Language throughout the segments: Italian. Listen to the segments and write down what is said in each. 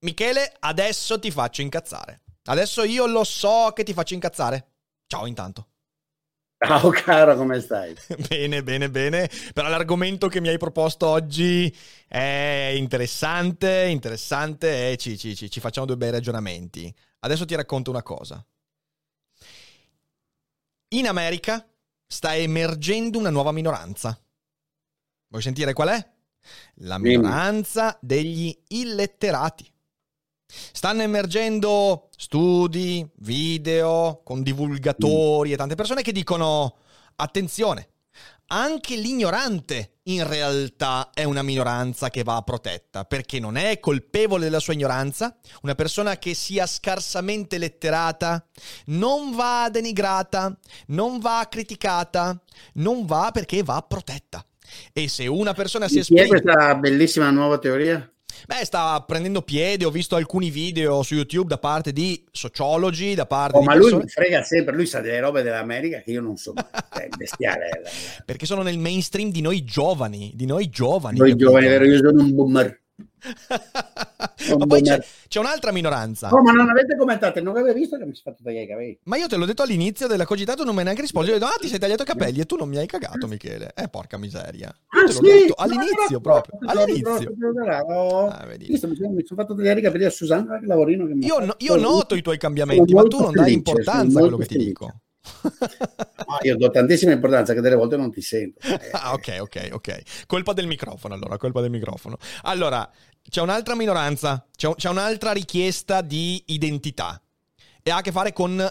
Michele, adesso ti faccio incazzare. Adesso io lo so che ti faccio incazzare. Ciao intanto. Ciao caro, come stai? bene, bene, bene. Però l'argomento che mi hai proposto oggi è interessante, interessante e ci, ci, ci, ci facciamo due bei ragionamenti. Adesso ti racconto una cosa. In America sta emergendo una nuova minoranza. Vuoi sentire qual è? La minoranza degli illetterati. Stanno emergendo studi, video, con divulgatori e tante persone che dicono attenzione, anche l'ignorante in realtà è una minoranza che va protetta, perché non è colpevole della sua ignoranza, una persona che sia scarsamente letterata non va denigrata, non va criticata, non va perché va protetta. E se una persona si esprime... Chi è questa bellissima nuova teoria? Beh, sta prendendo piede, ho visto alcuni video su YouTube da parte di sociologi, da parte oh, di ma persone... lui frega sempre, lui sa delle robe dell'America che io non so, è bestiale. Perché sono nel mainstream di noi giovani, di noi giovani. Noi giovani, vero, io sono un boomer. Ma poi c'è, c'è, un'altra minoranza. No, ma non avete commentato, non avete visto che mi si è fatto tagliare i capelli. Ma io te l'ho detto all'inizio della cogitato, non mi hai neanche risposto. Io ho detto, ah, ti sei tagliato i capelli e tu non mi hai cagato, Michele. Eh, porca miseria. Ah, te sì? detto all'inizio proprio. All'inizio. Ah, mi, sono, fatto tagliare i capelli a Susanna, che lavorino che io, no, io noto i tuoi cambiamenti, ma tu non dai importanza a quello che ti dico. No, io do tantissima importanza che delle volte non ti sento. ah, ok, ok, ok. Colpa del microfono, allora, colpa del microfono. Allora, c'è un'altra minoranza, c'è, c'è un'altra richiesta di identità e ha a che fare con,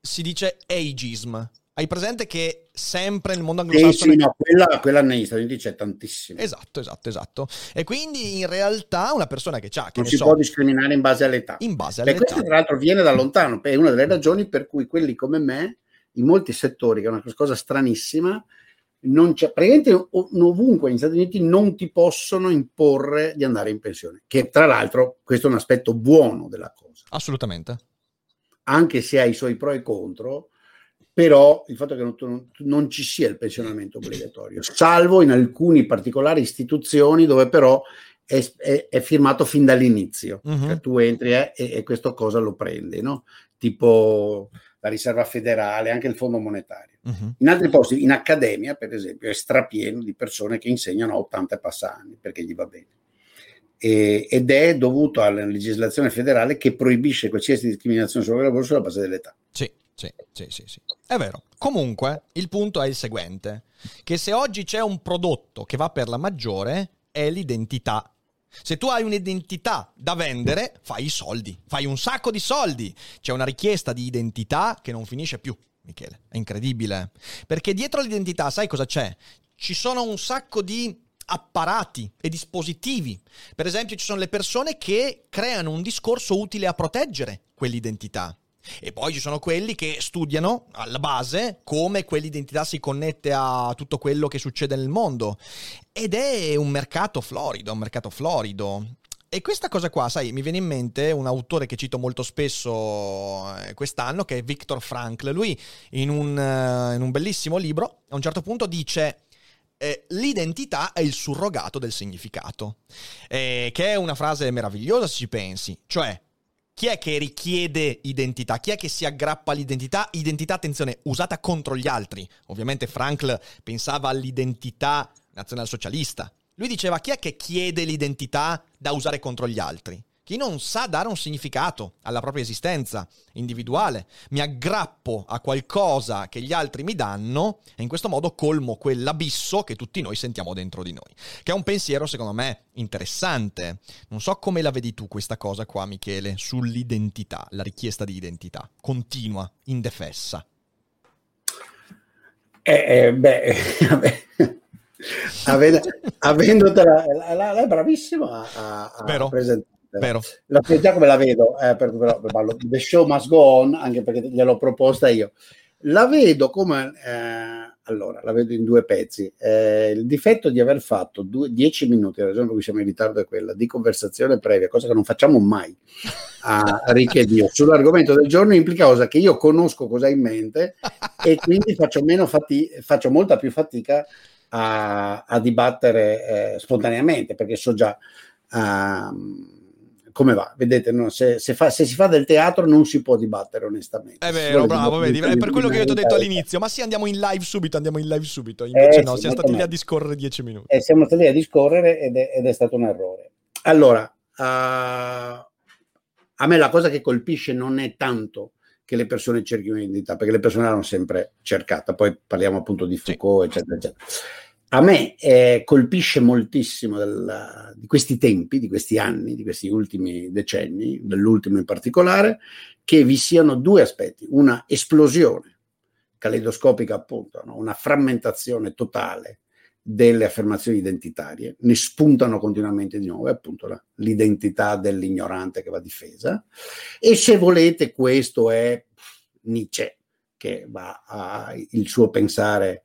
si dice, ageism. Hai presente che sempre nel mondo anglosassone... Sì, sì, no, quella, quella negli Stati Uniti c'è tantissimo. Esatto, esatto, esatto. E quindi in realtà una persona che ha... non si so, può discriminare in base all'età. In base all'età. E questo tra l'altro viene da lontano, è una delle ragioni per cui quelli come me, in molti settori, che è una cosa stranissima, non c'è, praticamente ovunque negli Stati Uniti non ti possono imporre di andare in pensione, che tra l'altro questo è un aspetto buono della cosa. Assolutamente. Anche se ha i suoi pro e contro, però il fatto che non, non ci sia il pensionamento obbligatorio, salvo in alcune particolari istituzioni dove però è, è, è firmato fin dall'inizio, uh-huh. cioè tu entri eh, e, e questo cosa lo prendi, no? tipo la riserva federale, anche il fondo monetario. Uh-huh. In altri posti, in accademia, per esempio, è strapieno di persone che insegnano a 80 e passa anni perché gli va bene. E, ed è dovuto alla legislazione federale che proibisce qualsiasi discriminazione sul lavoro sulla base dell'età. Sì, sì, sì, sì, sì. È vero. Comunque, il punto è il seguente: che se oggi c'è un prodotto che va per la maggiore, è l'identità se tu hai un'identità da vendere, fai i soldi, fai un sacco di soldi. C'è una richiesta di identità che non finisce più, Michele. È incredibile. Perché dietro l'identità, sai cosa c'è? Ci sono un sacco di apparati e dispositivi. Per esempio, ci sono le persone che creano un discorso utile a proteggere quell'identità. E poi ci sono quelli che studiano alla base come quell'identità si connette a tutto quello che succede nel mondo. Ed è un mercato florido, un mercato florido. E questa cosa qua, sai, mi viene in mente un autore che cito molto spesso eh, quest'anno, che è Viktor Frankl. Lui, in un, uh, in un bellissimo libro, a un certo punto dice eh, l'identità è il surrogato del significato, eh, che è una frase meravigliosa se ci pensi. Cioè, chi è che richiede identità? Chi è che si aggrappa all'identità? Identità, attenzione, usata contro gli altri. Ovviamente Frankl pensava all'identità nazionalsocialista. Lui diceva chi è che chiede l'identità da usare contro gli altri? Chi non sa dare un significato alla propria esistenza individuale. Mi aggrappo a qualcosa che gli altri mi danno e in questo modo colmo quell'abisso che tutti noi sentiamo dentro di noi. Che è un pensiero, secondo me, interessante. Non so come la vedi tu questa cosa qua, Michele, sull'identità, la richiesta di identità, continua, indefessa. Eh, eh, beh, avendo, avendotela, lei è bravissima a, a, a presentare Vero. La, già come la vedo, eh, per, però, parlo, The Show Must Go On, anche perché gliel'ho proposta io. La vedo come... Eh, allora, la vedo in due pezzi. Eh, il difetto di aver fatto due, dieci minuti, la ragione per cui siamo in ritardo è quella, di conversazione previa, cosa che non facciamo mai a Ricche Dio, sull'argomento del giorno implica cosa che io conosco cosa hai in mente e quindi faccio, meno fati- faccio molta più fatica a, a dibattere eh, spontaneamente, perché so già... Uh, come va? Vedete, no? se, se, fa, se, si fa del teatro non si può dibattere onestamente. È vero, bravo, vedi, è per quello che io ti ho detto all'inizio, ma sì, andiamo in live subito, andiamo in live subito. Invece eh, no, sì, siamo stati lì a discorrere dieci minuti. Eh, siamo stati lì a discorrere ed è, ed è stato un errore. Allora, uh, a me la cosa che colpisce non è tanto che le persone cerchino un'identità, perché le persone l'hanno sempre cercata, poi parliamo appunto di Foucault, sì. eccetera, eccetera a me eh, colpisce moltissimo della, di questi tempi, di questi anni, di questi ultimi decenni, dell'ultimo in particolare, che vi siano due aspetti, una esplosione caleidoscopica appunto, no? una frammentazione totale delle affermazioni identitarie, ne spuntano continuamente di nuovo, è appunto la, l'identità dell'ignorante che va difesa, e se volete questo è Nietzsche, che va a, il suo pensare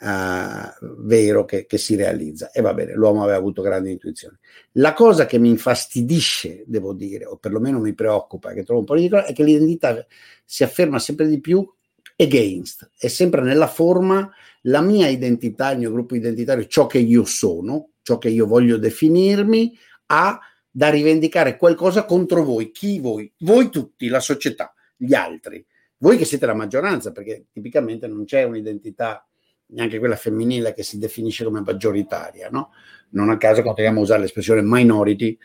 uh, vero che, che, si realizza. E va bene, l'uomo aveva avuto grandi intuizioni. La cosa che mi infastidisce, devo dire, o perlomeno mi preoccupa, che trovo un po' ridicolo, è che l'identità si afferma sempre di più against, è sempre nella forma la mia identità, il mio gruppo identitario, ciò che io sono, ciò che io voglio definirmi, ha da rivendicare qualcosa contro voi. Chi voi? Voi tutti, la società, gli altri. Voi che siete la maggioranza, perché tipicamente non c'è un'identità neanche quella femminile che si definisce come maggioritaria, no? Non a caso continuiamo a usare l'espressione minority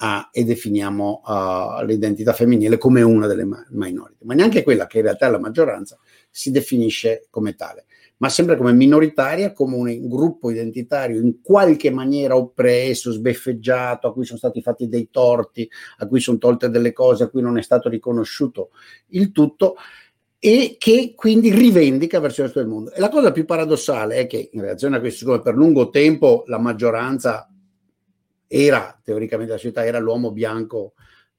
uh, e definiamo uh, l'identità femminile come una delle ma- minority, ma neanche quella che in realtà è la maggioranza si definisce come tale, ma sempre come minoritaria, come un gruppo identitario in qualche maniera oppresso, sbeffeggiato, a cui sono stati fatti dei torti, a cui sono tolte delle cose, a cui non è stato riconosciuto il tutto e che quindi rivendica verso il resto del mondo. E la cosa più paradossale è che in reazione a questo, siccome per lungo tempo la maggioranza era, teoricamente la società era l'uomo bianco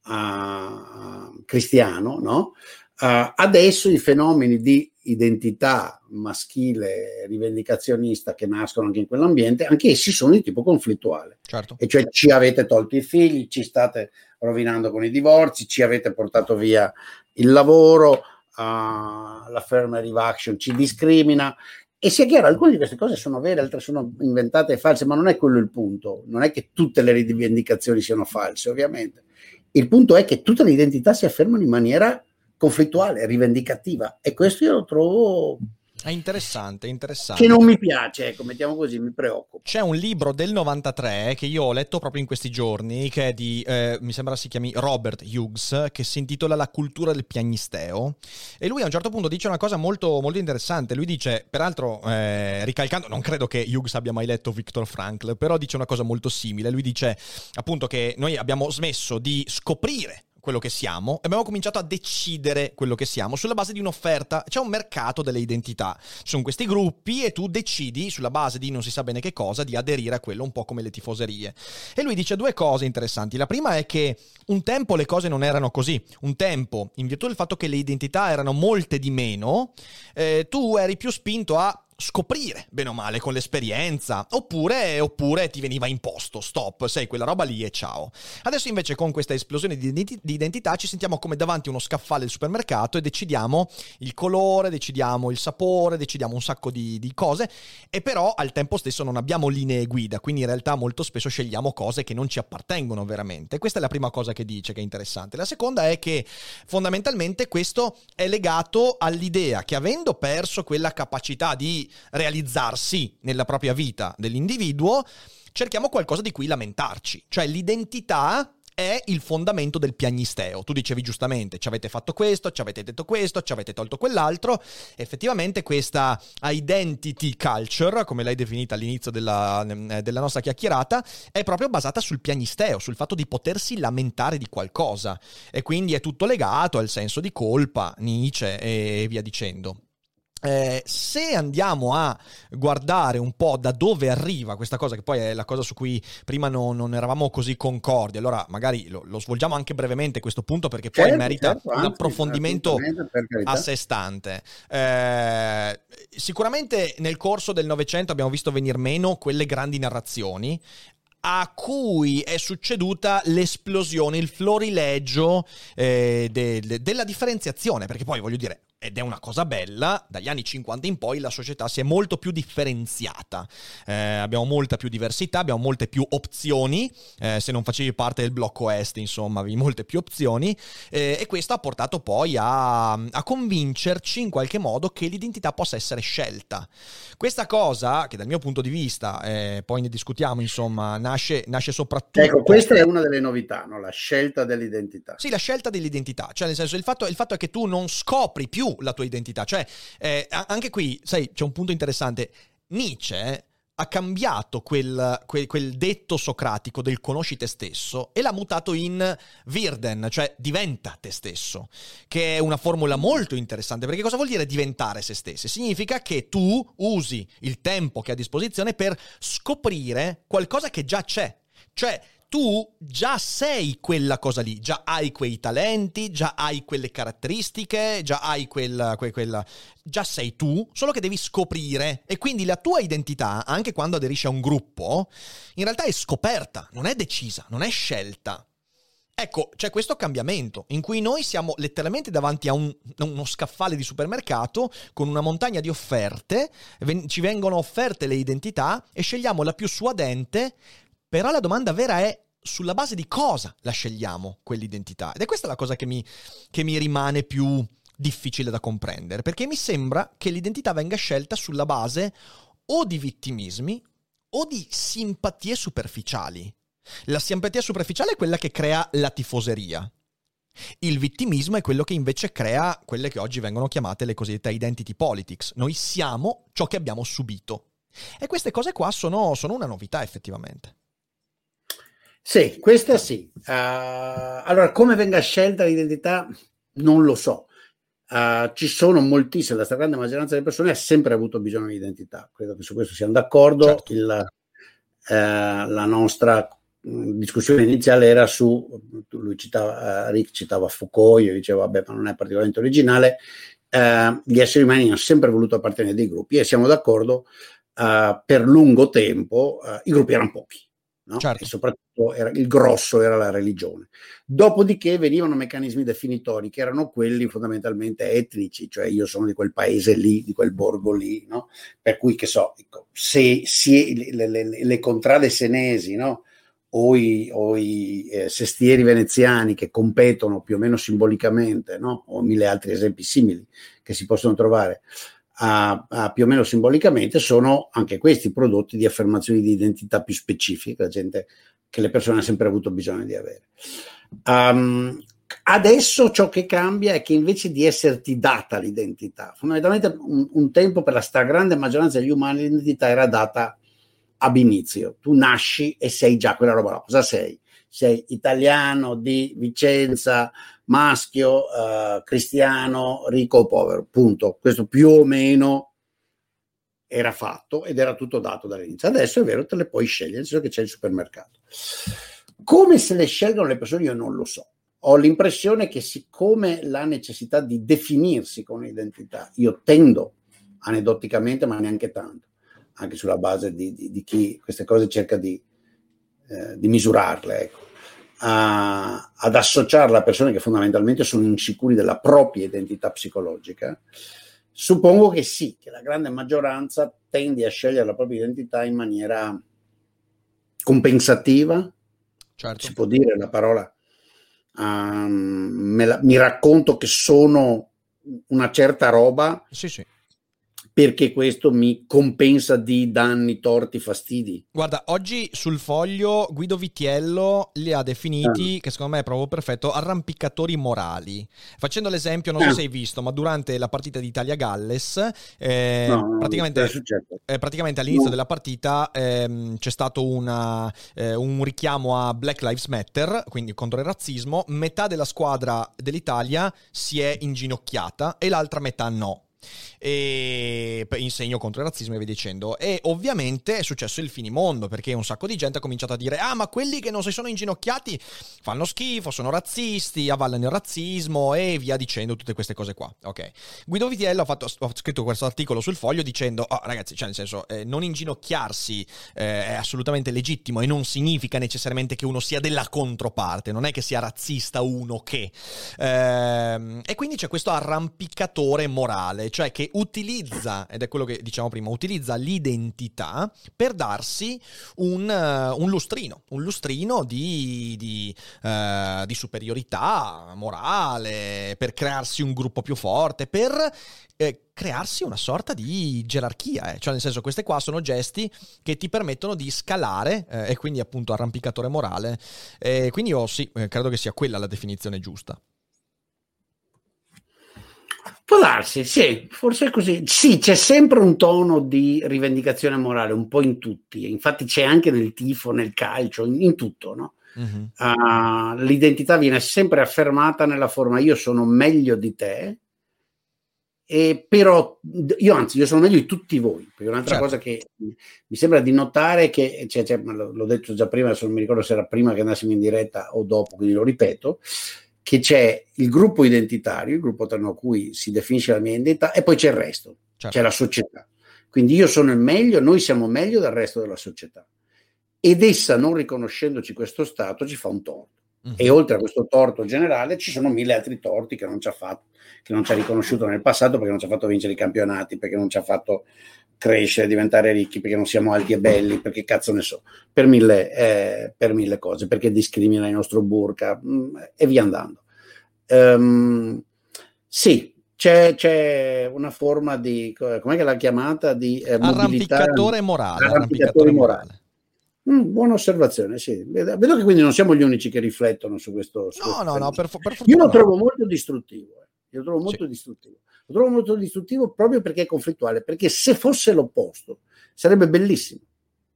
uh, cristiano, no? Uh, adesso i fenomeni di identità maschile rivendicazionista che nascono anche in quell'ambiente, anche essi sono di tipo conflittuale. Certo. E cioè ci avete tolto i figli, ci state rovinando con i divorzi, ci avete portato via il lavoro, uh, l'affirmative action ci discrimina. E sia chiaro, alcune di queste cose sono vere, altre sono inventate e false, ma non è quello il punto. Non è che tutte le rivendicazioni siano false, ovviamente. Il punto è che tutte le identità si affermano in maniera conflittuale, rivendicativa. E questo io lo trovo è interessante, interessante. Che non mi piace, ecco, mettiamo così, mi preoccupa. C'è un libro del 93 che io ho letto proprio in questi giorni, che è di, eh, mi sembra si chiami Robert Hughes, che si intitola La cultura del piagnisteo. E lui a un certo punto dice una cosa molto, molto interessante. Lui dice, peraltro, eh, ricalcando, non credo che Hughes abbia mai letto Viktor Frankl, però dice una cosa molto simile. Lui dice appunto che noi abbiamo smesso di scoprire quello che siamo e abbiamo cominciato a decidere quello che siamo sulla base di un'offerta. C'è un mercato delle identità. Ci sono questi gruppi e tu decidi sulla base di non si sa bene che cosa di aderire a quello, un po' come le tifoserie. E lui dice due cose interessanti. La prima è che un tempo le cose non erano così. Un tempo, in virtù del fatto che le identità erano molte di meno, eh, tu eri più spinto a scoprire, bene o male, con l'esperienza, oppure, oppure, ti veniva imposto, stop, sei quella roba lì e ciao. Adesso invece con questa esplosione di, identi- di identità ci sentiamo come davanti a uno scaffale del supermercato e decidiamo il colore, decidiamo il sapore, decidiamo un sacco di, di cose e però al tempo stesso non abbiamo linee guida, quindi in realtà molto spesso scegliamo cose che non ci appartengono veramente. Questa è la prima cosa che dice che è interessante. La seconda è che fondamentalmente questo è legato all'idea che avendo perso quella capacità di realizzarsi nella propria vita dell'individuo, cerchiamo qualcosa di cui lamentarci. Cioè l'identità è il fondamento del piagnisteo. Tu dicevi giustamente, ci avete fatto questo, ci avete detto questo, ci avete tolto quell'altro. Effettivamente questa identity culture, come l'hai definita all'inizio della, eh, della nostra chiacchierata, è proprio basata sul piagnisteo, sul fatto di potersi lamentare di qualcosa. E quindi è tutto legato al senso di colpa, Nietzsche e via dicendo. Eh, se andiamo a guardare un po' da dove arriva questa cosa, che poi è la cosa su cui prima non, non eravamo così concordi, allora magari lo, lo, svolgiamo anche brevemente questo punto perché poi certo, merita certo, un approfondimento a sé stante. Eh, sicuramente nel corso del Novecento abbiamo visto venire meno quelle grandi narrazioni a cui è succeduta l'esplosione, il florileggio eh, de, de, della differenziazione, perché poi voglio dire, ed è una cosa bella, dagli anni 50 in poi la società si è molto più differenziata, eh, abbiamo molta più diversità, abbiamo molte più opzioni, eh, se non facevi parte del blocco est insomma avevi molte più opzioni eh, e questo ha portato poi a, a, convincerci in qualche modo che l'identità possa essere scelta. Questa cosa, che dal mio punto di vista, eh, poi ne discutiamo insomma, nasce, nasce, soprattutto... Ecco, questa è una delle novità, no? la scelta dell'identità. Sì, la scelta dell'identità, cioè nel senso il fatto, il fatto è che tu non scopri più la tua identità. Cioè, eh, anche qui, sai, c'è un punto interessante. Nietzsche ha cambiato quel, quel, quel, detto socratico del conosci te stesso e l'ha mutato in Virden, cioè diventa te stesso, che è una formula molto interessante perché cosa vuol dire diventare se stessi? Significa che tu usi il tempo che hai a disposizione per scoprire qualcosa che già c'è. Cioè, tu già sei quella cosa lì, già hai quei talenti, già hai quelle caratteristiche, già hai quella, que, quella, già sei tu, solo che devi scoprire e quindi la tua identità, anche quando aderisci a un gruppo, in realtà è scoperta, non è decisa, non è scelta. Ecco, c'è questo cambiamento in cui noi siamo letteralmente davanti a, un, uno scaffale di supermercato con una montagna di offerte, ven- ci vengono offerte le identità e scegliamo la più suadente, però la domanda vera è sulla base di cosa la scegliamo quell'identità. Ed è questa la cosa che mi, che mi rimane più difficile da comprendere, perché mi sembra che l'identità venga scelta sulla base o di vittimismi o di simpatie superficiali. La simpatia superficiale è quella che crea la tifoseria. Il vittimismo è quello che invece crea quelle che oggi vengono chiamate le cosiddette identity politics. Noi siamo ciò che abbiamo subito. E queste cose qua sono, sono una novità effettivamente. Sì, questa sì. Uh, allora, come venga scelta l'identità non lo so. Uh, ci sono moltissime, la stragrande maggioranza delle persone ha sempre avuto bisogno di identità. Credo che su questo siamo d'accordo. Certo. Il, uh, la nostra discussione iniziale era su, lui citava, Rick citava Foucault, io dicevo, vabbè, ma non è particolarmente originale. gli esseri umani hanno sempre voluto appartenere a dei gruppi e siamo d'accordo, per lungo tempo i gruppi erano pochi no? certo. e soprattutto era, il grosso era la religione. Dopodiché venivano meccanismi definitori che erano quelli fondamentalmente etnici, cioè io sono di quel paese lì, di quel borgo lì, no? per cui che so, ecco, se, se le, le, le, contrade senesi no? o i, o i eh, sestieri veneziani che competono più o meno simbolicamente, o mille altri esempi simili che si possono trovare, a, a più o meno simbolicamente sono anche questi prodotti di affermazioni di identità più specifiche, la gente che le persone hanno sempre avuto bisogno di avere. Um, adesso ciò che cambia è che invece di esserti data l'identità, fondamentalmente un, un tempo per la stragrande maggioranza degli umani l'identità era data ab inizio, tu nasci e sei già quella roba là, cosa sei? Sei italiano di Vicenza, maschio, uh, cristiano, ricco o povero, punto. Questo più o meno era fatto ed era tutto dato dall'inizio. Adesso è vero, te le puoi scegliere, nel senso che c'è il supermercato. Come se le scelgono le persone io non lo so. Ho l'impressione che siccome la necessità di definirsi con un'identità, io tendo aneddoticamente, ma neanche tanto, anche sulla base di, di, di chi queste cose cerca di, eh, di misurarle, ecco a, ad associarla a persone che fondamentalmente sono insicuri della propria identità psicologica, suppongo che sì, che la grande maggioranza tende a scegliere la propria identità in maniera compensativa, certo. si può dire la parola, um, la, mi racconto che sono una certa roba sì, sì perché questo mi compensa di danni, torti, fastidi. Guarda, oggi sul foglio Guido Vitiello li ha definiti, ah. che secondo me è proprio perfetto, arrampicatori morali. Facendo l'esempio, non so ah. se hai visto, ma durante la partita di Italia-Galles, eh, no, praticamente, eh, praticamente, all'inizio no. della partita eh, c'è stato una, eh, un richiamo a Black Lives Matter, quindi contro il razzismo. Metà della squadra dell'Italia si è inginocchiata e l'altra metà no. E insegno contro il razzismo e via dicendo. E ovviamente è successo il finimondo perché un sacco di gente ha cominciato a dire: Ah, ma quelli che non si sono inginocchiati fanno schifo, sono razzisti, avvallano il razzismo e via dicendo tutte queste cose qua. Ok. Guido Vitiello ha, fatto, ha scritto questo articolo sul foglio dicendo: Oh, ragazzi, cioè nel senso, eh, non inginocchiarsi eh, è assolutamente legittimo e non significa necessariamente che uno sia della controparte, non è che sia razzista uno che. Eh, e quindi c'è questo arrampicatore morale, cioè che utilizza, ed è quello che diciamo prima, utilizza l'identità per darsi un, uh, un lustrino, un lustrino di, di, uh, di superiorità morale, per crearsi un gruppo più forte, per eh, crearsi una sorta di gerarchia, eh. cioè nel senso queste qua sono gesti che ti permettono di scalare eh, e quindi appunto arrampicatore morale. quindi io sì, eh, credo che sia quella la definizione giusta. Può darsi, sì, forse è così. Sì, c'è sempre un tono di rivendicazione morale, un po' in tutti. Infatti c'è anche nel tifo, nel calcio, in, in tutto, no? Uh-huh. Uh, l'identità viene sempre affermata nella forma io sono meglio di te, e però io anzi io sono meglio di tutti voi perché un'altra certo. cosa che mi sembra di notare che cioè, cioè, l'ho detto già prima adesso non mi ricordo se era prima che andassimo in diretta o dopo quindi lo ripeto che c'è il gruppo identitario, il gruppo tra cui si definisce la mia identità, e poi c'è il resto, certo. c'è la società. Quindi io sono il meglio, noi siamo meglio del resto della società. Ed essa, non riconoscendoci questo stato, ci fa un torto. Mm-hmm. E oltre a questo torto generale ci sono mille altri torti che non ci ha fatto, che non ci ha riconosciuto nel passato, perché non ci ha fatto vincere i campionati, perché non ci ha fatto crescere, diventare ricchi, perché non siamo alti e belli, perché cazzo ne so, per mille, eh, per mille cose, perché discrimina il nostro burka mh, mm, e via andando. Um, sì, c'è, c'è, una forma di, com'è che l'ha chiamata? Di eh, arrampicatore morale. Arrampicatore morale. Mm, buona osservazione, sì. Vedo che quindi non siamo gli unici che riflettono su questo. Su no, questo no, no, per, per Io lo trovo molto distruttivo. Eh. Io lo trovo molto sì. distruttivo. Lo trovo molto distruttivo proprio perché è conflittuale, perché se fosse l'opposto sarebbe bellissimo.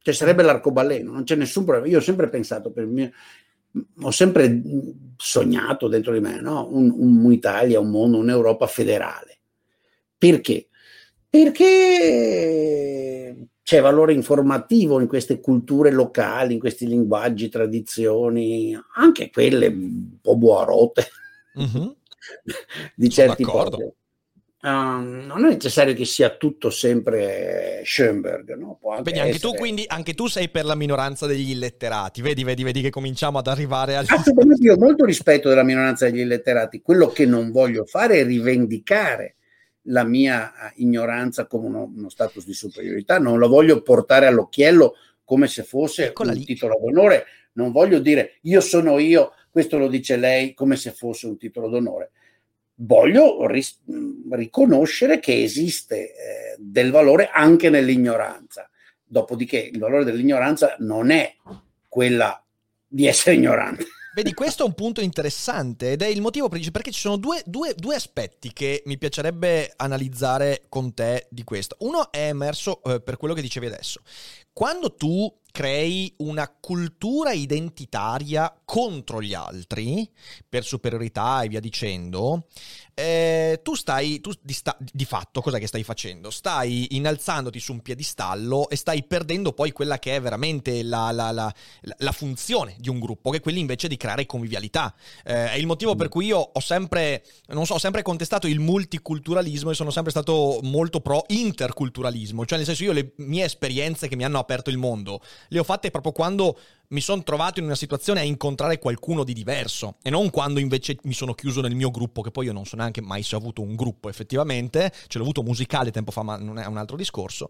Cioè sarebbe l'arcobaleno, non c'è nessun problema. Io ho sempre pensato, per il mio, ho sempre sognato dentro di me no? un, un'Italia, un mondo, un'Europa federale. Perché? Perché c'è valore informativo in queste culture locali, in questi linguaggi, tradizioni, anche quelle un po' buarote mm-hmm. di certi popoli. Um, non è necessario che sia tutto sempre Schoenberg, no? Anche anche, essere... tu, quindi, anche tu sei per la minoranza degli illetterati, vedi, vedi, vedi che cominciamo ad arrivare al... Assolutamente, io ho molto rispetto della minoranza degli illetterati, quello che non voglio fare è rivendicare la mia eh, ignoranza come uno, uno status di superiorità, non la voglio portare all'occhiello come se fosse Eccola un lì. titolo d'onore, non voglio dire io sono io, questo lo dice lei come se fosse un titolo d'onore voglio ris- riconoscere che esiste eh, del valore anche nell'ignoranza. Dopodiché il valore dell'ignoranza non è quella di essere ignorante. Vedi, questo è un punto interessante ed è il motivo principale perché ci sono due, due, due, aspetti che mi piacerebbe analizzare con te di questo. Uno è emerso eh, per quello che dicevi adesso. Quando tu crei una cultura identitaria contro gli altri, per superiorità e via dicendo, eh, tu stai, tu di, sta, di, fatto, cos'è che stai facendo? Stai innalzandoti su un piedistallo e stai perdendo poi quella che è veramente la, la, la, la funzione di un gruppo, che è quella invece di creare convivialità. Eh, è il motivo per cui io ho sempre, non so, ho sempre contestato il multiculturalismo e sono sempre stato molto pro interculturalismo, cioè nel senso io le mie esperienze che mi hanno aperto il mondo le ho fatte proprio quando mi sono trovato in una situazione a incontrare qualcuno di diverso e non quando invece mi sono chiuso nel mio gruppo, che poi io non so neanche mai se ho avuto un gruppo effettivamente, ce l'ho avuto musicale tempo fa, ma non è un altro discorso.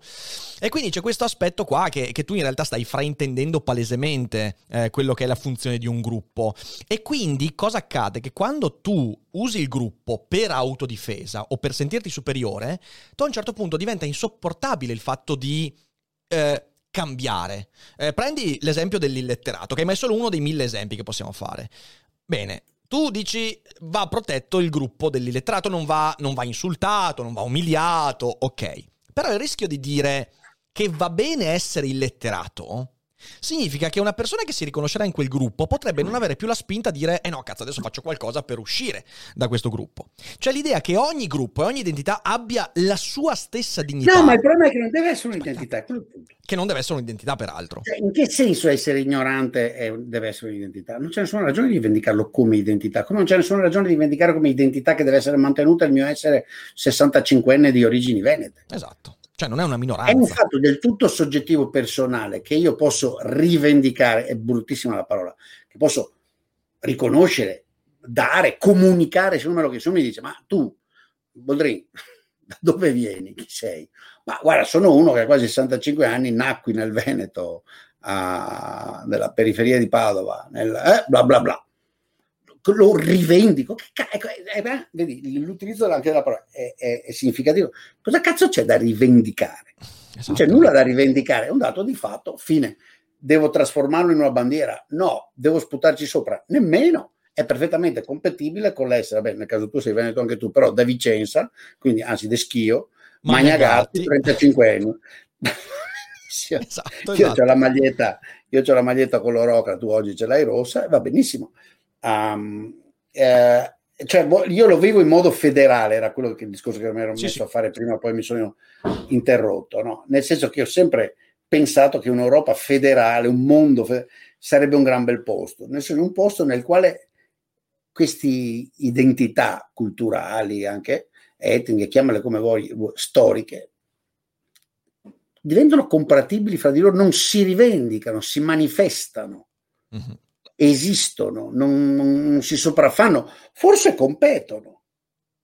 E quindi c'è questo aspetto qua che, che tu in realtà stai fraintendendo palesemente eh, quello che è la funzione di un gruppo. E quindi cosa accade? Che quando tu usi il gruppo per autodifesa o per sentirti superiore, tu a un certo punto diventa insopportabile il fatto di... Eh, cambiare. Eh, prendi l'esempio dell'illetterato, che è solo uno dei mille esempi che possiamo fare. Bene, tu dici va protetto il gruppo dell'illetterato, non va, non va insultato, non va umiliato, ok. Però il rischio di dire che va bene essere illetterato significa che una persona che si riconoscerà in quel gruppo potrebbe non avere più la spinta a dire eh no cazzo adesso faccio qualcosa per uscire da questo gruppo. Cioè l'idea che ogni gruppo e ogni identità abbia la sua stessa dignità. No, ma il problema è che non deve essere un'identità. Che non deve essere un'identità peraltro. Cioè, in che senso essere ignorante è, deve essere un'identità? Non c'è nessuna ragione di vendicarlo come identità, come non c'è nessuna ragione di vendicare come identità che deve essere mantenuta il mio essere 65enne di origini venete. Esatto. Cioè non è una minoranza. È un fatto del tutto soggettivo personale che io posso rivendicare, è bruttissima la parola, che posso riconoscere, dare, comunicare, se uno me lo chiede, mi dice, ma tu, Boldrin, da dove vieni? Chi sei? Ma guarda, sono uno che ha quasi 65 anni, nacqui nel Veneto, a, nella periferia di Padova, nel, eh, bla bla bla lo rivendico. Ecco, eh, eh, vedi, l'utilizzo anche della parola è, è, è, significativo. Cosa cazzo c'è da rivendicare? Esatto. Non c'è nulla da rivendicare, è un dato di fatto, fine. Devo trasformarlo in una bandiera? No, devo sputarci sopra? Nemmeno. È perfettamente compatibile con l'essere, beh, nel caso tu sei veneto anche tu, però da Vicenza, quindi anzi da Schio, Magnagatti, 35 anni. esatto, io esatto. ho la maglietta, io ho la maglietta color ocra, tu oggi ce l'hai rossa, va benissimo. Um, eh, cioè, io lo vivo in modo federale, era quello che il discorso che mi ero messo sì, a fare prima, poi mi sono interrotto, no? nel senso che ho sempre pensato che un'Europa federale, un mondo fe- sarebbe un gran bel posto, nel senso un posto nel quale queste identità culturali, anche etniche, chiamale come vuoi, storiche, diventano compatibili fra di loro, non si rivendicano, si manifestano. Mm-hmm esistono, non, non, si sopraffanno, forse competono.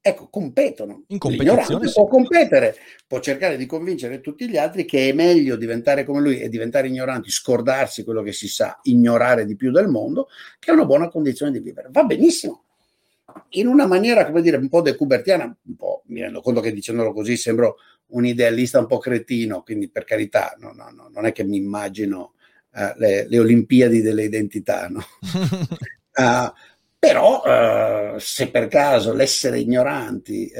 Ecco, competono. In competizione può competere, può cercare di convincere tutti gli altri che è meglio diventare come lui e diventare ignoranti, scordarsi quello che si sa, ignorare di più del mondo, che è una buona condizione di vivere. Va benissimo. In una maniera, come dire, un po' decubertiana, un po', mi rendo conto che dicendolo così sembro un idealista un po' cretino, quindi per carità, no, no, no, non è che mi immagino uh, le, le, Olimpiadi delle identità. No? uh, però uh, se per caso l'essere ignoranti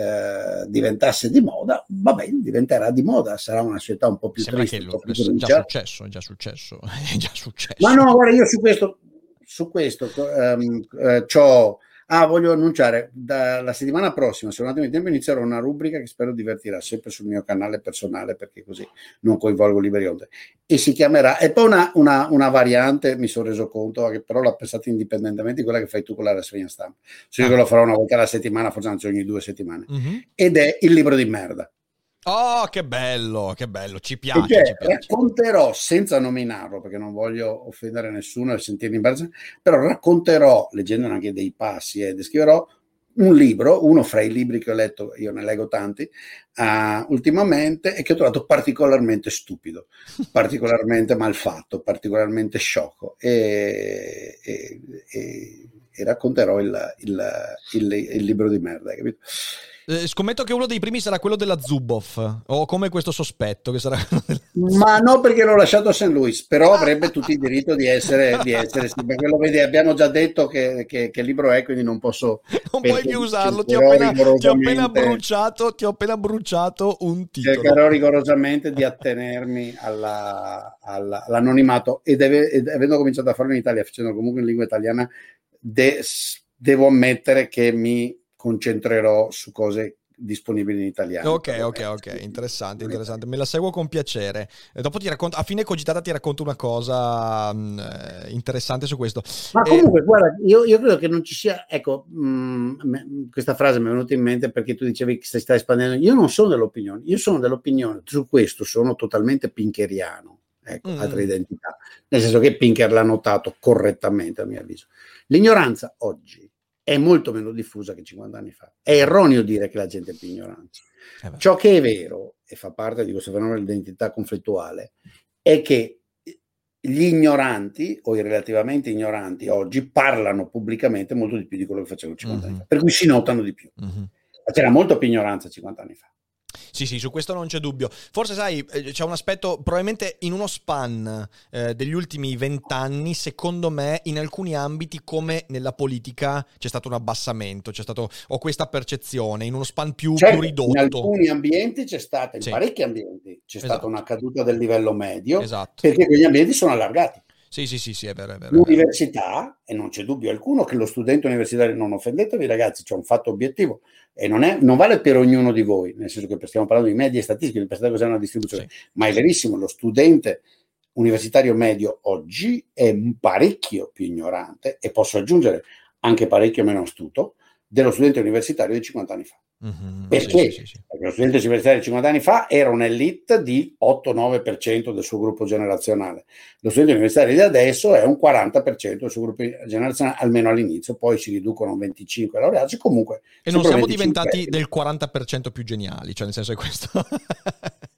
diventasse di moda, va bene, diventerà di moda, sarà una società un po' più Sembra triste. Lo, è già successo, è già successo, è già successo. Ma no, guarda, io su questo, su questo um, uh, Ah, voglio annunciare, dalla settimana prossima, se un attimo di tempo, inizierò una rubrica che spero divertirà sempre sul mio canale personale, perché così non coinvolgo Liberi Onde. E si chiamerà, e poi una, una, una variante, mi sono reso conto, che però l'ho pensata indipendentemente di quella che fai tu con la rassegna stampa. Se io ah. lo farò una volta alla settimana, forse anzi ogni due settimane. Mm-hmm. Ed è il libro di merda. Oh, che bello, che bello, ci piace, cioè, ci piace. Racconterò, senza nominarlo, perché non voglio offendere nessuno e sentirmi imbarazzato, però racconterò, leggendo anche dei passi e eh, descriverò un libro, uno fra i libri che ho letto, io ne leggo tanti, uh, ultimamente, e che ho trovato particolarmente stupido, particolarmente malfatto, particolarmente sciocco. E, e, e, e racconterò il, il, il, il, libro di merda, capito? Eh, scommetto che uno dei primi sarà quello della Zuboff, o come questo sospetto che sarà Ma no, perché l'ho lasciato a St. Louis, però avrebbe tutto il diritto di essere, di essere sì, perché lo vedi, abbiamo già detto che, che, che, libro è, quindi non posso... Non puoi più usarlo, ti ho, appena, ti ho, appena, bruciato, ti ho appena bruciato un titolo. Cercherò rigorosamente di attenermi alla, alla, all'anonimato ed, ave, ed avendo cominciato a farlo in Italia, facendo comunque in lingua italiana, de, devo ammettere che mi concentrerò su cose disponibili in italiano. Ok, ok, ok, interessante, interessante. Me la seguo con piacere. E dopo ti racconto, a fine cogitata ti racconto una cosa mh, mm, eh, interessante su questo. Ma comunque, guarda, io, io, credo che non ci sia, ecco, mh, mm, questa frase mi è venuta in mente perché tu dicevi che si sta espandendo. Io non sono dell'opinione, io sono dell'opinione, su questo sono totalmente pinkeriano. Ecco, mm. altre identità. Nel senso che Pinker l'ha notato correttamente, a mio avviso. L'ignoranza oggi è molto meno diffusa che 50 anni fa. È erroneo dire che la gente è più ignorante. Eh Ciò che è vero, e fa parte di questo fenomeno dell'identità conflittuale, è che gli ignoranti o i relativamente ignoranti oggi parlano pubblicamente molto di più di quello che facevano 50 mm-hmm. anni fa, per cui si notano di più. Mm-hmm. C'era molto più ignoranza 50 anni fa. Sì, sì, su questo non c'è dubbio. Forse, sai, eh, c'è un aspetto, probabilmente in uno span eh, degli ultimi vent'anni, secondo me, in alcuni ambiti, come nella politica, c'è stato un abbassamento, c'è stato, ho questa percezione, in uno span più, certo, più ridotto. In alcuni ambienti c'è stata, in sì. parecchi ambienti, c'è esatto. stata una caduta del livello medio, esatto. perché quegli ambienti sono allargati. Sì, sì, sì, sì, è vero, è vero. L'università, e non c'è dubbio alcuno che lo studente universitario, non offendetevi ragazzi, c'è un fatto obiettivo, e non, è, non, vale per ognuno di voi, nel senso che stiamo parlando di medie statistiche, per cos'è una distribuzione, sì. ma è verissimo, lo studente universitario medio oggi è parecchio più ignorante e posso aggiungere anche parecchio meno astuto dello studente universitario di 50 anni fa. Mm-hmm, Perché? Sì, sì. Perché lo studente universitario di 50 anni fa era un'elite di 8-9% del suo gruppo generazionale. Lo studente universitario di adesso è un 40% del suo gruppo generazionale, almeno all'inizio, poi si riducono a 25 laureati. Comunque, e non siamo diventati del 40% più geniali, cioè nel senso è questo.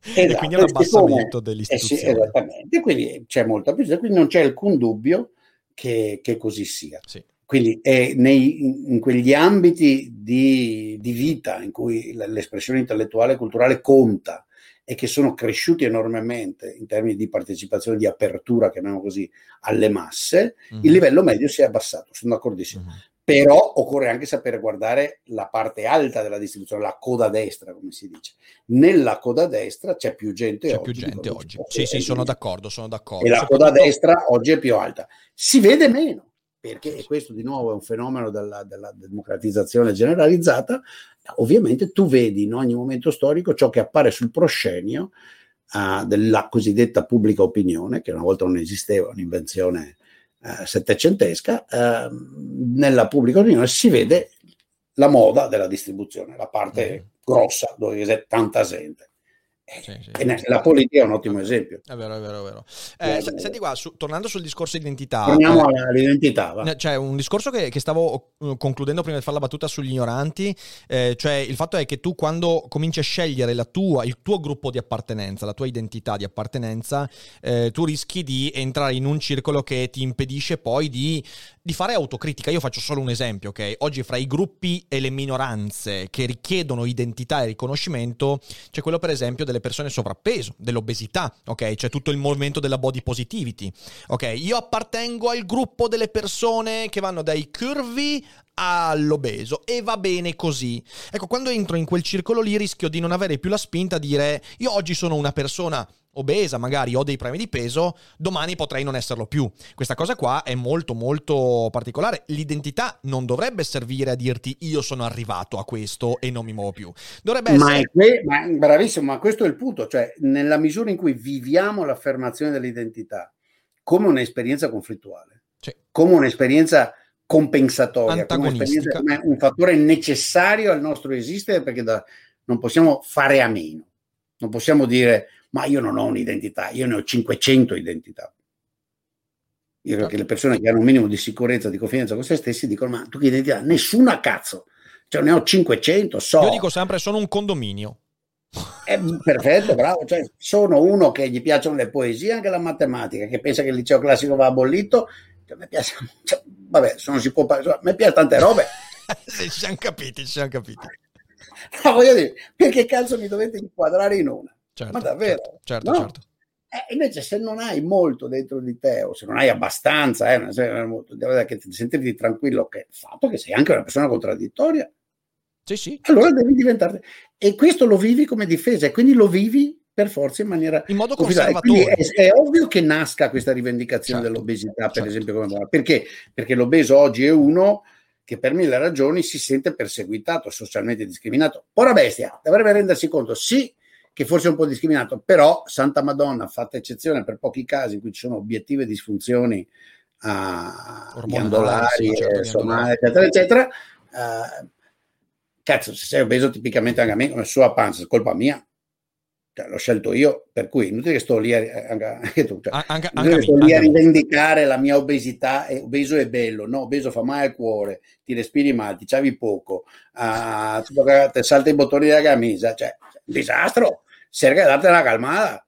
Esatto, e quindi è un abbassamento dell'istituzione. Eh sì, esattamente, quindi c'è molta più, quindi non c'è alcun dubbio che, che così sia. Sì. Quindi è nei, in quegli ambiti di, di vita in cui l'espressione intellettuale e culturale conta e che sono cresciuti enormemente in termini di partecipazione, di apertura, chiamiamo così, alle masse, mm-hmm. il livello medio si è abbassato, sono d'accordissimo. Mm-hmm. Però occorre anche sapere guardare la parte alta della distribuzione, la coda destra, come si dice. Nella coda destra c'è più gente c'è oggi. Più gente oggi. Sì, sì, sono d'accordo, sono d'accordo. E la coda destra oggi è più alta. Si vede meno perché e questo di nuovo è un fenomeno della, della, democratizzazione generalizzata, ovviamente tu vedi in ogni momento storico ciò che appare sul proscenio uh, della cosiddetta pubblica opinione, che una volta non esisteva, un'invenzione uh, settecentesca, uh, nella pubblica opinione si vede la moda della distribuzione, la parte mm. grossa dove c'è tanta gente. Sì, sì, sì, la politica è un ottimo esempio. È vero, è vero, è vero. Eh, senti qua, su, tornando sul discorso identità. Torniamo eh, all'identità. Va. Cioè, un discorso che, che, stavo uh, concludendo prima di fare la battuta sugli ignoranti, eh, cioè il fatto è che tu quando cominci a scegliere tua, il tuo gruppo di appartenenza, la tua identità di appartenenza, eh, tu rischi di entrare in un circolo che ti impedisce poi di, di fare autocritica. Io faccio solo un esempio, ok? Oggi fra i gruppi e le minoranze che richiedono identità e riconoscimento, c'è quello per esempio delle persone sovrappeso, dell'obesità, ok? C'è tutto il movimento della body positivity, ok? Io appartengo al gruppo delle persone che vanno dai curvi all'obeso e va bene così. Ecco, quando entro in quel circolo lì rischio di non avere più la spinta a dire io oggi sono una persona obesa, magari ho dei problemi di peso, domani potrei non esserlo più. Questa cosa qua è molto molto particolare. L'identità non dovrebbe servire a dirti io sono arrivato a questo e non mi muovo più. Dovrebbe essere... Ma, è que- ma bravissimo, ma questo è il punto, cioè nella misura in cui viviamo l'affermazione dell'identità come un'esperienza conflittuale, sì. come un'esperienza compensatoria, come, un'esperienza, come un fattore necessario al nostro esistere perché da, non possiamo fare a meno. Non possiamo dire ma io non ho un'identità, io ne ho 500 identità. Io credo che le persone che hanno un minimo di sicurezza, di confidenza con se stessi dicono, ma tu che identità? Nessuna cazzo. Cioè ne ho 500, so. Io dico sempre, sono un condominio. Eh, perfetto, bravo. Cioè, sono uno che gli piacciono le poesie, anche la matematica, che pensa che il liceo classico va abolito. Cioè, mi piace, cioè, vabbè, non si può parlare, mi piace tante robe. ci siamo capiti, ci siamo capiti. No, voglio dire, perché cazzo mi dovete inquadrare in una? Certo, Ma davvero? Certo, no? certo. Eh, invece, se non hai molto dentro di te, o se non hai abbastanza, eh, che ti sentirti tranquillo che il fatto che sei anche una persona contraddittoria, sì, sì. allora devi diventare. E questo lo vivi come difesa, e quindi lo vivi per forza in maniera in modo conservatore. È, è, ovvio che nasca questa rivendicazione certo, dell'obesità, per certo. esempio, come perché? Perché l'obeso oggi è uno che per mille ragioni si sente perseguitato, socialmente discriminato. Ora bestia, dovrebbe rendersi conto, sì, che forse è un po' discriminato, però Santa Madonna, fatta eccezione per pochi casi in cui ci sono obiettive disfunzioni uh, ghiandolari, certo, somale, eccetera, eccetera, uh, cazzo, se sei obeso tipicamente anche a me, come sua panza, è colpa mia, cioè, l'ho scelto io, per cui inutile che sto lì a, anche, anche tu, cioè, anche, anche sto lì a rivendicare la mia obesità, e obeso è bello, no, obeso fa male al cuore, ti respiri male, ti ciavi poco, uh, ti salta i bottoni della camicia, cioè, un disastro cerca di darte una calmada.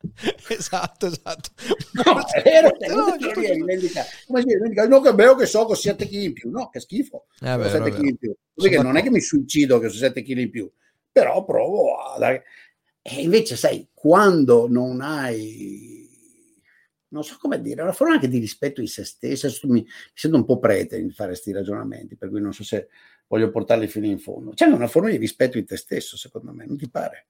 Esatto, esatto. No, è vero, no, no, rivendica, come si rivendica? No, che bello che so con 7 kg in più. No, che schifo. È vero, 7 kg in più. Perché non è che mi suicido che ho 7 kg in più, però provo a dare... E invece, sai, quando non hai non so come dire, una forma anche di rispetto in se stesso. Mi, mi sento un po' prete in fare questi ragionamenti, per cui non so se voglio portarli fino in fondo. C'è una forma di rispetto in te stesso, secondo me, non ti pare?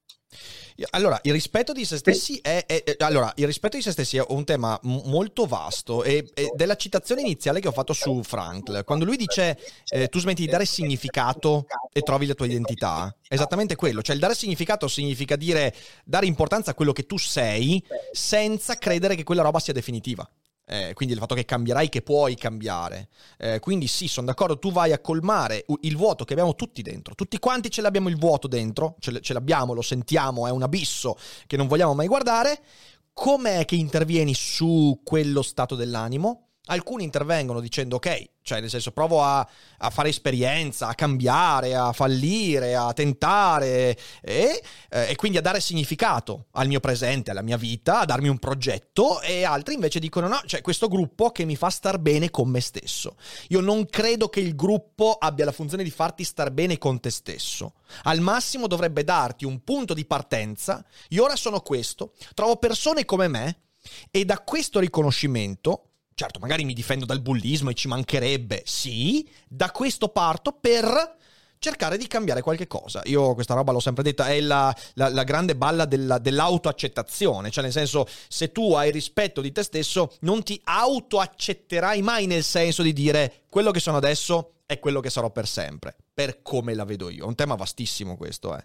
Allora, il rispetto di se stessi è, è, è, allora, il rispetto di se stessi è un tema m- molto vasto e, e, della citazione iniziale che ho fatto su Frankl, quando lui dice eh, tu smetti di dare significato e trovi la tua identità, esattamente quello, cioè il dare significato significa dire dare importanza a quello che tu sei senza credere che quella roba sia definitiva. Eh, quindi il fatto che cambierai, che puoi cambiare. Eh, quindi sì, sono d'accordo, tu vai a colmare il vuoto che abbiamo tutti dentro. Tutti quanti ce l'abbiamo il vuoto dentro, ce, l'abbiamo, lo sentiamo, è un abisso che non vogliamo mai guardare. Com'è che intervieni su quello stato dell'animo? Alcuni intervengono dicendo ok, cioè nel senso provo a, a, fare esperienza, a cambiare, a fallire, a tentare e, eh, e, quindi a dare significato al mio presente, alla mia vita, a darmi un progetto e altri invece dicono no, cioè questo gruppo che mi fa star bene con me stesso. Io non credo che il gruppo abbia la funzione di farti star bene con te stesso. Al massimo dovrebbe darti un punto di partenza, io ora sono questo, trovo persone come me e da questo riconoscimento Certo, magari mi difendo dal bullismo e ci mancherebbe, sì, da questo parto per cercare di cambiare qualche cosa. Io questa roba l'ho sempre detta, è la, la, la grande balla della, dell'autoaccettazione, cioè nel senso se tu hai rispetto di te stesso non ti autoaccetterai mai nel senso di dire quello che sono adesso è quello che sarò per sempre, per come la vedo io. È un tema vastissimo questo. Eh.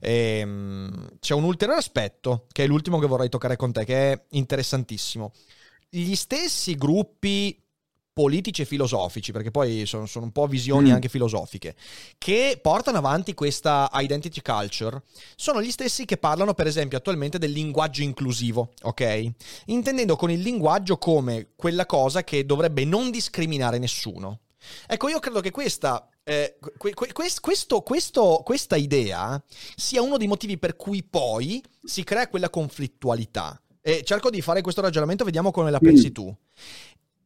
E, um, c'è un ulteriore aspetto, che è l'ultimo che vorrei toccare con te, che è interessantissimo gli stessi gruppi politici e filosofici, perché poi sono, sono un po' visioni mm. anche filosofiche, che portano avanti questa identity culture, sono gli stessi che parlano, per esempio, attualmente del linguaggio inclusivo, ok? Intendendo con il linguaggio come quella cosa che dovrebbe non discriminare nessuno. Ecco, io credo che questa eh, que, que, questo, questo, questa idea sia uno dei motivi per cui poi si crea quella conflittualità. E cerco di fare questo ragionamento, vediamo come la pensi mm. tu.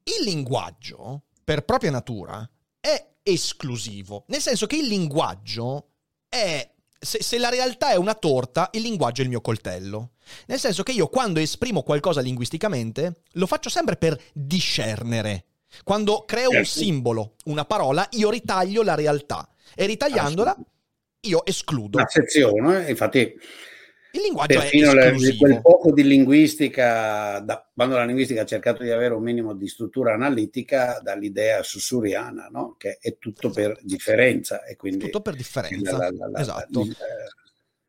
Il linguaggio, per propria natura, è esclusivo. Nel senso che il linguaggio è se, se, la realtà è una torta, il linguaggio è il mio coltello. Nel senso che io quando esprimo qualcosa linguisticamente, lo faccio sempre per discernere. Quando creo un certo. simbolo, una parola, io ritaglio la realtà. E ritagliandola, io escludo. La sezione, infatti il linguaggio Perfino è esclusivo. quel poco di linguistica, da, quando la linguistica ha cercato di avere un minimo di struttura analitica, dall'idea sussuriana, no? che è tutto per differenza. E quindi tutto per differenza, la, la, la, esatto.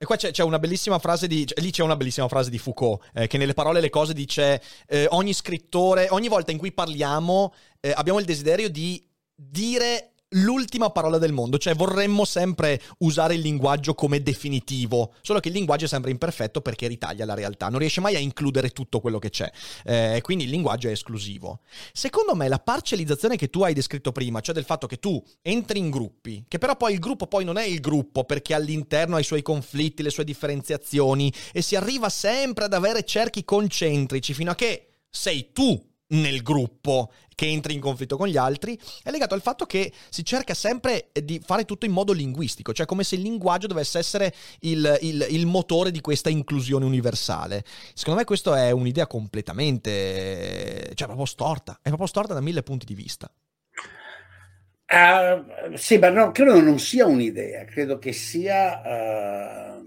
E qua c'è, c'è, una bellissima frase di. Cioè, lì c'è una bellissima frase di Foucault, eh, che nelle parole le cose dice: eh, ogni scrittore, ogni volta in cui parliamo, eh, abbiamo il desiderio di dire l'ultima parola del mondo, cioè vorremmo sempre usare il linguaggio come definitivo, solo che il linguaggio è sempre imperfetto perché ritaglia la realtà, non riesce mai a includere tutto quello che c'è, eh, quindi il linguaggio è esclusivo. Secondo me la parcializzazione che tu hai descritto prima, cioè del fatto che tu entri in gruppi, che però poi il gruppo poi non è il gruppo perché all'interno ha i suoi conflitti, le sue differenziazioni e si arriva sempre ad avere cerchi concentrici fino a che sei tu nel gruppo che entri in conflitto con gli altri, è legato al fatto che si cerca sempre di fare tutto in modo linguistico, cioè come se il linguaggio dovesse essere il, il, il motore di questa inclusione universale. Secondo me questa è un'idea completamente, cioè proprio storta, è proprio storta da mille punti di vista. Uh, sì, ma no, credo non sia un'idea, credo che sia... Uh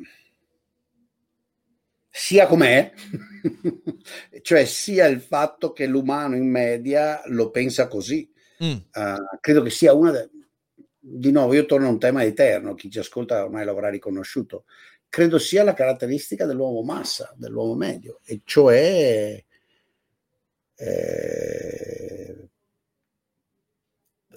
sia com'è, cioè sia il fatto che l'umano in media lo pensa così. Mm. Uh, credo che sia una de- di nuovo io torno a un tema eterno, chi ci ascolta ormai l'avrà riconosciuto, credo sia la caratteristica dell'uomo massa, dell'uomo medio, e cioè eh,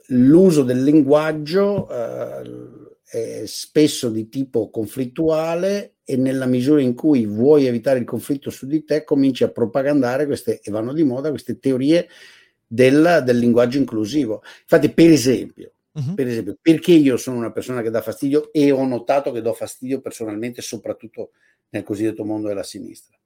l'uso del linguaggio eh, è spesso di tipo conflittuale e nella misura in cui vuoi evitare il conflitto su di te, cominci a propagandare queste, e vanno di moda, queste teorie del, del linguaggio inclusivo. Infatti, per esempio, uh-huh. per esempio, perché io sono una persona che dà fastidio e ho notato che do fastidio personalmente, soprattutto nel cosiddetto mondo della sinistra.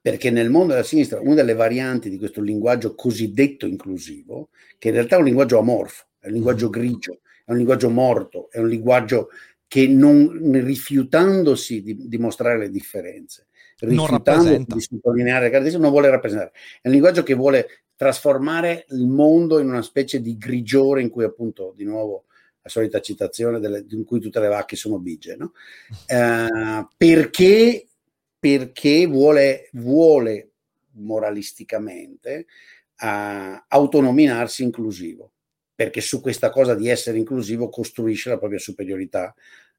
Perché nel mondo della sinistra una delle varianti di questo linguaggio cosiddetto inclusivo, che in realtà è un linguaggio amorfo, è un linguaggio grigio, è un linguaggio morto, è un linguaggio che non, rifiutandosi di, di mostrare le differenze, rifiutandosi di sottolineare le caratteristiche, non vuole rappresentare. È un linguaggio che vuole trasformare il mondo in una specie di grigiore in cui appunto di nuovo la solita citazione delle, in cui tutte le vacche sono bigie, no? eh, perché, perché vuole, vuole moralisticamente uh, autonominarsi inclusivo, perché su questa cosa di essere inclusivo costruisce la propria superiorità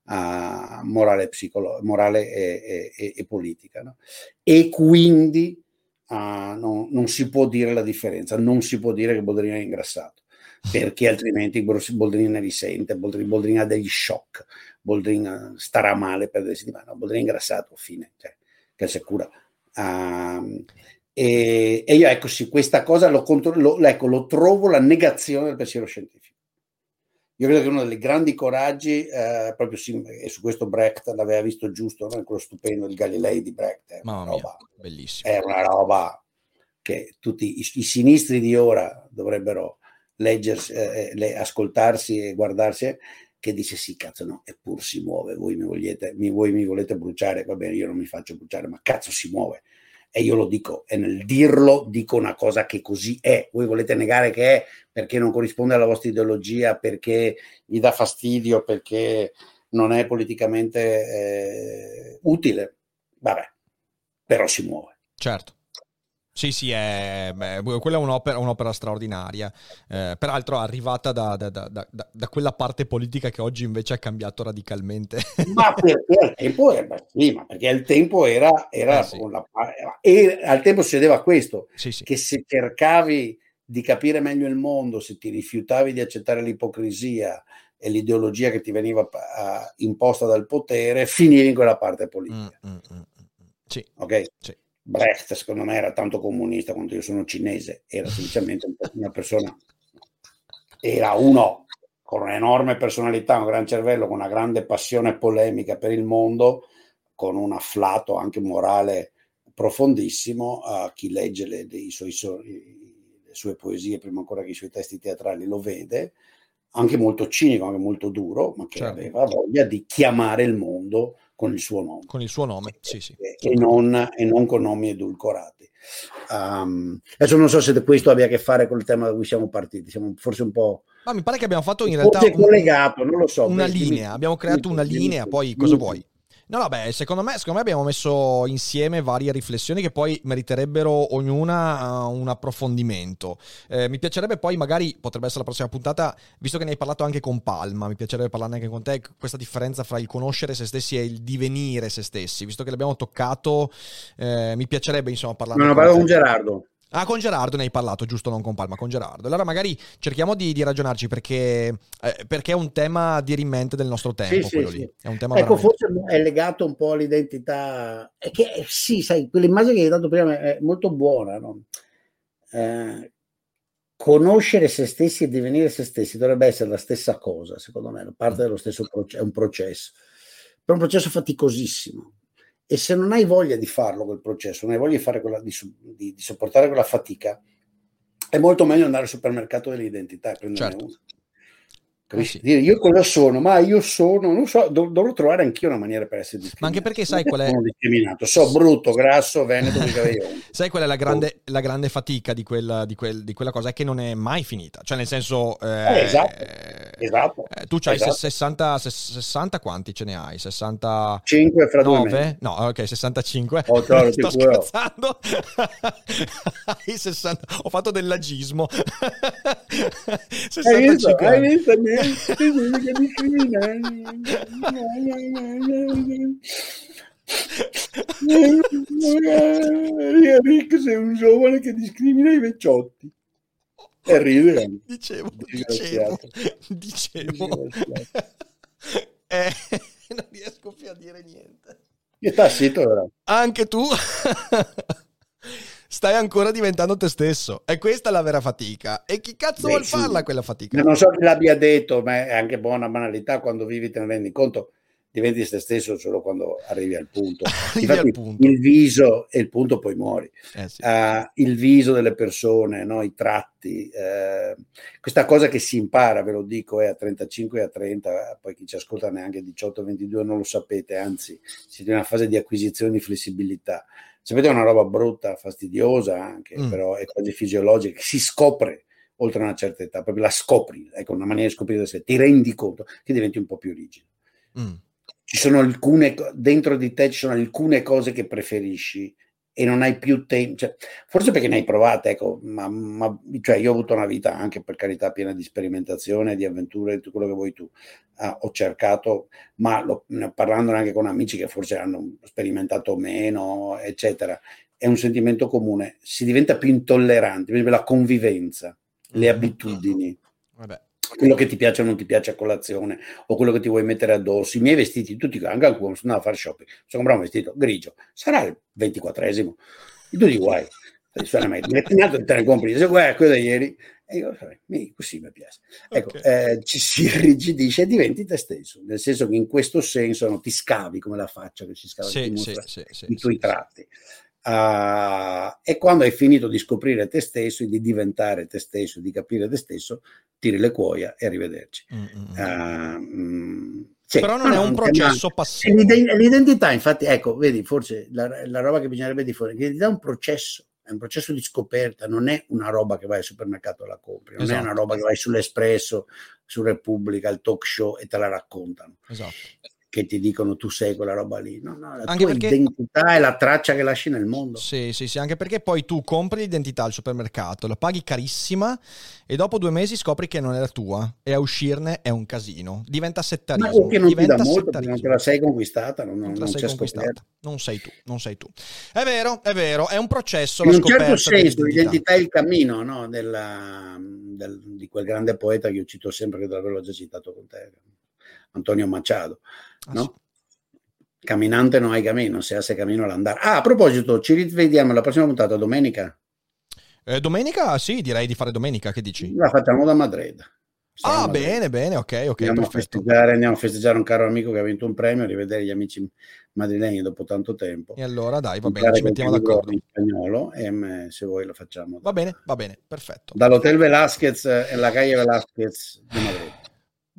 uh, morale, psicolo- morale e, e, e politica. No? E quindi uh, no, non si può dire la differenza, non si può dire che Boldrini è ingrassato perché altrimenti Boldrini ne risente, Boldrini, Boldrini ha degli shock, Boldrini starà male per delle settimane, no, Boldrini è ingrassato, fine, cioè, che si cura. Uh, e, e, io ecco sì, questa cosa lo, contro, lo, ecco, lo trovo la negazione del pensiero scientifico. Io credo che uno dei grandi coraggi, eh, proprio sì, e su questo Brecht l'aveva visto giusto, no? quello stupendo, il Galilei di Brecht, è una, roba, bellissimo. è una roba che tutti i, i sinistri di ora dovrebbero leggersi, eh, le, ascoltarsi e guardarsi, che dice sì, cazzo no, eppur si muove, voi mi, vogliete, mi, voi mi volete bruciare, va bene, io non mi faccio bruciare, ma cazzo si muove. E io lo dico, e nel dirlo dico una cosa che così è. Voi volete negare che è perché non corrisponde alla vostra ideologia, perché vi dà fastidio, perché non è politicamente eh, utile. Vabbè, però si muove. Certo. Sì, sì, è, beh, quella è un'opera, un'opera straordinaria, eh, peraltro arrivata da, da, da, da, quella parte politica che oggi invece ha cambiato radicalmente. Ma perché al tempo era, sì, ma perché al tempo era, era, eh, sì. la, e al tempo succedeva questo, sì, sì. che se cercavi di capire meglio il mondo, se ti rifiutavi di accettare l'ipocrisia e l'ideologia che ti veniva uh, imposta dal potere, finivi in quella parte politica. Mm, mm, mm, mm, mm. sì. Ok? Sì. Brecht, secondo me, era tanto comunista quanto io sono cinese, era semplicemente una persona, era uno con un'enorme personalità, un gran cervello, con una grande passione polemica per il mondo, con un afflato anche morale profondissimo. Uh, chi legge le, le, suoi, le, sue poesie, prima ancora che i suoi testi teatrali, lo vede, anche molto cinico, anche molto duro, ma che certo. aveva voglia di chiamare il mondo con il suo nome. Con il suo nome, sì, sì. E, e, non, e non, con nomi edulcorati. Um, adesso non so se questo abbia a che fare con il tema da cui siamo partiti, siamo forse un po'... Ma mi pare che abbiamo fatto in realtà... Un, collegato, non lo so. Una linea, abbiamo creato una linea, poi cosa vuoi? No, no, beh, secondo me, secondo me abbiamo messo insieme varie riflessioni che poi meriterebbero ognuna uh, un approfondimento. Eh, mi piacerebbe poi, magari, potrebbe essere la prossima puntata, visto che ne hai parlato anche con Palma, mi piacerebbe parlarne anche con te, questa differenza fra il conoscere se stessi e il divenire se stessi. Visto che l'abbiamo toccato, eh, mi piacerebbe, insomma, parlarne no, con te. con Gerardo. Ah, con Gerardo ne hai parlato, giusto? Non con Palma, con Gerardo. Allora magari cerchiamo di, di ragionarci perché, eh, perché, è un tema di rimente del nostro tempo. Sì, quello sì, lì. È un tema ecco, veramente... forse è legato un po' all'identità. È che eh, sì, sai, quell'immagine che hai dato prima è molto buona. No? Eh, conoscere se stessi e divenire se stessi dovrebbe essere la stessa cosa, secondo me, parte dello stesso processo, è un processo. Però è un processo faticosissimo e se non hai voglia di farlo quel processo, non hai voglia di, fare quella, di, di, di sopportare quella fatica, è molto meglio andare al supermercato dell'identità e prenderne certo. una. Capisci? Dire io cosa sono, ma io sono, non so, dov- dovrò trovare anch'io una maniera per essere discriminato. Ma anche perché sai qual è? Sono discriminato, so brutto, grasso, veneto sai qual è la grande, la grande fatica di quella, di, quel, di quella, cosa? È che non è mai finita. Cioè, nel senso. Eh, eh, esatto. esatto. Eh, tu hai esatto. 60, 60, quanti ce ne hai? 65 fra 9? due No, ok, 65. Oh, ciao, Sto scherzando. 60. Ho fatto dell'agismo. 65 hai visto? Hai visto? Che. Rick sei un giovane che discrimina i vecchiotti. E ride. Dicevo, dicevo, dicevo. Eh, non riesco più a dire niente. Zitto ora. Anche tu stai ancora diventando te stesso. E questa è la vera fatica. E chi cazzo Beh, vuol sì. farla quella fatica? Non so chi l'abbia detto, ma è anche buona banalità quando vivi te ne rendi conto. diventi te stesso solo quando arrivi al punto. Infatti, al punto. Il viso e il punto poi muori. Eh sì. uh, il viso delle persone, no? i tratti, uh, questa cosa che si impara, ve lo dico, è a 35 e a 30, poi chi ci ascolta neanche 18-22 non lo sapete, anzi siete in una fase di acquisizione di flessibilità. Sapete, è una roba brutta, fastidiosa anche, mm. però è quasi fisiologica, che si scopre oltre una certa età, proprio la scopri, ecco, una maniera di scoprire da sé, ti rendi conto che diventi un po' più rigido. Mm ci sono alcune, dentro di te ci sono alcune cose che preferisci e non hai più tempo, cioè, forse perché ne hai provate, ecco, ma, ma cioè io ho avuto una vita anche per carità piena di sperimentazione, di avventure, di tutto quello che vuoi tu. Uh, ho cercato, ma lo, parlando anche con amici che forse hanno sperimentato meno, eccetera, è un sentimento comune, si diventa più intollerante, per esempio la convivenza, le mm-hmm. abitudini. Vabbè quello che ti piace o non ti piace a colazione o quello che ti vuoi mettere addosso. I miei vestiti, tutti, anche alcuni, sono andato a fare shopping, sono comprato un vestito grigio, sarà il 24esimo, e tu dici guai, intanto te ne compri, dici guarda, quello da ieri, e io, così mi piace. Ecco, okay. eh, ci si irrigidisce e diventi te stesso, nel senso che in questo senso no, ti scavi come la faccia che si scava, sì, sì, sì, i tuoi tratti. Uh, e quando hai finito di scoprire te stesso, di diventare te stesso, di capire te stesso, tiri le cuoia e arrivederci. Uh, sì, Però non è un processo ma, passivo. L'identità, infatti, ecco, vedi, forse la, la roba che bisognerebbe diffondere, l'identità è un processo, è un processo di scoperta, non è una roba che vai al supermercato e la compri, non esatto. è una roba che vai sull'Espresso, su Repubblica, al talk show e te la raccontano. Esatto che ti dicono tu sei quella roba lì. No, no, la anche tua perché... identità è la traccia che lasci nel mondo. Sì, sì, sì, anche perché poi tu compri l'identità al supermercato, la paghi carissima e dopo due mesi scopri che non è la tua e a uscirne è un casino. Diventa settarismo. Ma che non diventa ti dà molto, non te la sei conquistata, non, non, non sei conquistata. Non sei tu, non sei tu. È vero, è vero, è un processo. In un certo senso l'identità è il cammino no? Della, del, di quel grande poeta che io cito sempre, che l'avevo già citato con te, Antonio Machado no? Camminante non hai cammino, se hace cammino all'andare. Ah, a proposito, ci rivediamo la prossima puntata domenica. Eh, domenica? Sì, direi di fare domenica, che dici? La facciamo da Madrid. ah, bene, bene, ok, ok. Andiamo a, festeggiare, andiamo a, festeggiare, un caro amico che ha vinto un premio, rivedere gli amici madrilegni dopo tanto tempo. E allora dai, va bene, ci mettiamo d'accordo. In spagnolo e se voi lo facciamo. Va bene, va bene, perfetto. Dall'Hotel Velázquez e la calle Velázquez di Madrid.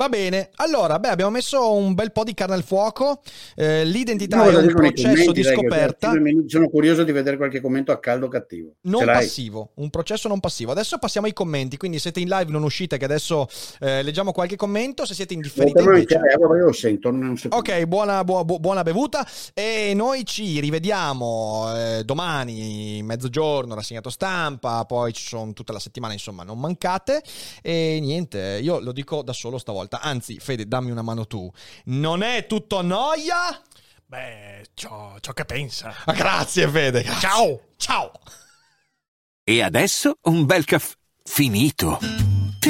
Va bene, allora, beh, abbiamo messo un bel po' di carne al fuoco. Eh, l'identità no, è un processo di scoperta. Sono curioso di vedere qualche commento a caldo cattivo. Non passivo, un processo non passivo. Adesso passiamo ai commenti. Quindi, se siete in live, non uscite, che adesso eh, leggiamo qualche commento. Se siete indifferenti, invece... io sento, non ok, buona, bu- buona, bevuta. E noi ci rivediamo eh, domani, mezzogiorno, rassegnato stampa. Poi ci sono tutta la settimana, insomma, non mancate. E niente, io lo dico da solo stavolta volta. Anzi, Fede, dammi una mano tu. Non è tutto noia? Beh, ciò, ciò che pensa. Ah, grazie, Fede. Grazie. Ciao. Ciao. E adesso un bel caffè finito.